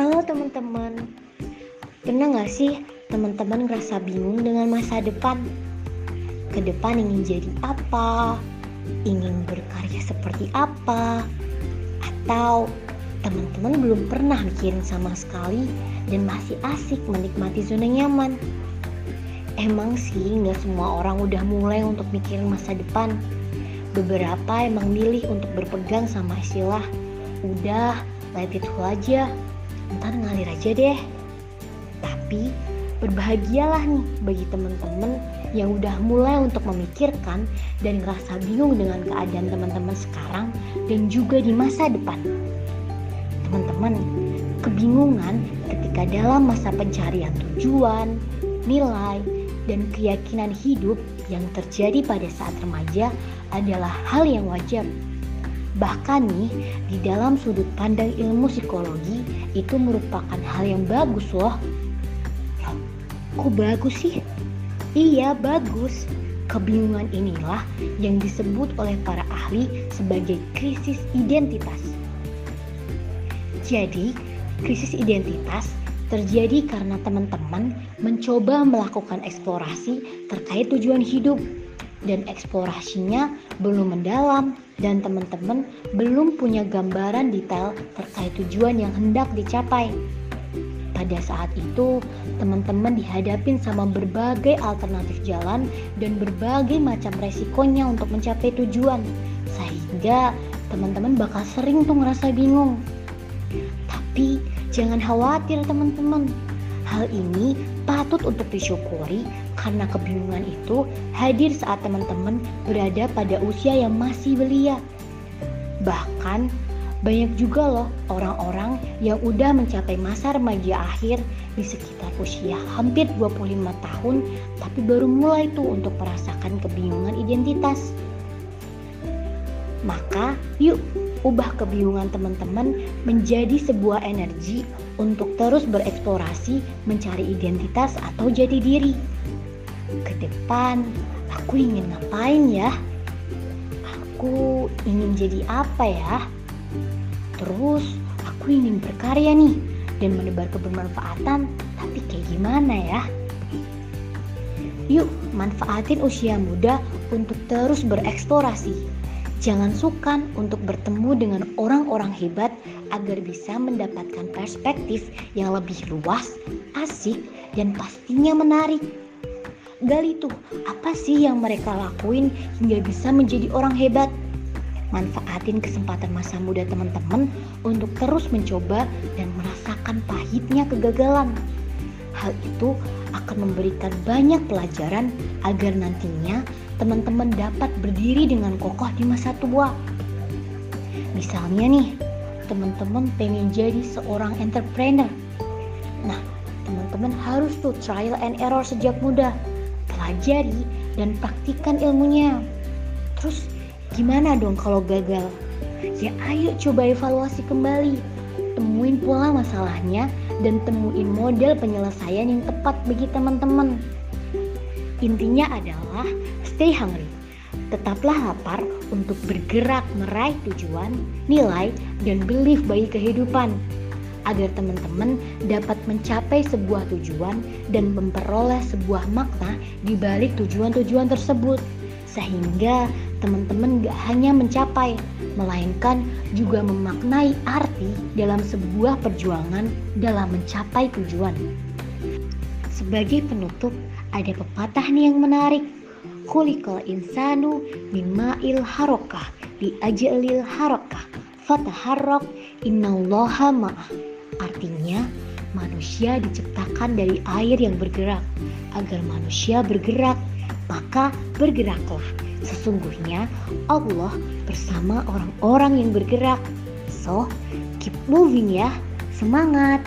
Halo teman-teman, pernah gak sih teman-teman ngerasa bingung dengan masa depan? Ke depan ingin jadi apa? Ingin berkarya seperti apa? Atau teman-teman belum pernah mikirin sama sekali dan masih asik menikmati zona nyaman? Emang sih nggak semua orang udah mulai untuk mikirin masa depan. Beberapa emang milih untuk berpegang sama istilah udah let it aja ntar ngalir aja deh tapi berbahagialah nih bagi teman-teman yang udah mulai untuk memikirkan dan ngerasa bingung dengan keadaan teman-teman sekarang dan juga di masa depan. Teman-teman, kebingungan ketika dalam masa pencarian tujuan, nilai, dan keyakinan hidup yang terjadi pada saat remaja adalah hal yang wajar Bahkan nih, di dalam sudut pandang ilmu psikologi itu merupakan hal yang bagus loh. Kok bagus sih? Iya, bagus. Kebingungan inilah yang disebut oleh para ahli sebagai krisis identitas. Jadi, krisis identitas terjadi karena teman-teman mencoba melakukan eksplorasi terkait tujuan hidup dan eksplorasinya belum mendalam dan teman-teman belum punya gambaran detail terkait tujuan yang hendak dicapai. Pada saat itu, teman-teman dihadapin sama berbagai alternatif jalan dan berbagai macam resikonya untuk mencapai tujuan. Sehingga teman-teman bakal sering tuh ngerasa bingung. Tapi jangan khawatir teman-teman. Hal ini patut untuk disyukuri karena kebingungan itu hadir saat teman-teman berada pada usia yang masih belia. Bahkan banyak juga loh orang-orang yang udah mencapai masa remaja akhir di sekitar usia hampir 25 tahun tapi baru mulai tuh untuk merasakan kebingungan identitas. Maka yuk ubah kebingungan teman-teman menjadi sebuah energi untuk terus bereksplorasi mencari identitas atau jati diri. Ke depan, aku ingin ngapain ya? Aku ingin jadi apa ya? Terus, aku ingin berkarya nih dan menebar kebermanfaatan, tapi kayak gimana ya? Yuk, manfaatin usia muda untuk terus bereksplorasi Jangan sukan untuk bertemu dengan orang-orang hebat agar bisa mendapatkan perspektif yang lebih luas, asik, dan pastinya menarik. Gali tuh, apa sih yang mereka lakuin hingga bisa menjadi orang hebat? Manfaatin kesempatan masa muda teman-teman untuk terus mencoba dan merasakan pahitnya kegagalan. Hal itu akan memberikan banyak pelajaran agar nantinya teman-teman dapat berdiri dengan kokoh di masa tua. Misalnya nih, teman-teman pengen jadi seorang entrepreneur. Nah, teman-teman harus tuh trial and error sejak muda. Pelajari dan praktikan ilmunya. Terus gimana dong kalau gagal? Ya ayo coba evaluasi kembali. Temuin pola masalahnya dan temuin model penyelesaian yang tepat bagi teman-teman. Intinya adalah stay hungry. Tetaplah lapar untuk bergerak meraih tujuan, nilai, dan belief bagi kehidupan. Agar teman-teman dapat mencapai sebuah tujuan dan memperoleh sebuah makna di balik tujuan-tujuan tersebut. Sehingga teman-teman gak hanya mencapai melainkan juga memaknai arti dalam sebuah perjuangan dalam mencapai tujuan sebagai penutup ada pepatah nih yang menarik. Kulikal insanu mima'il harokah di ajalil harokah fataharrok innallaha ma'ah. Artinya manusia diciptakan dari air yang bergerak. Agar manusia bergerak maka bergeraklah. Sesungguhnya Allah bersama orang-orang yang bergerak. So keep moving ya. Semangat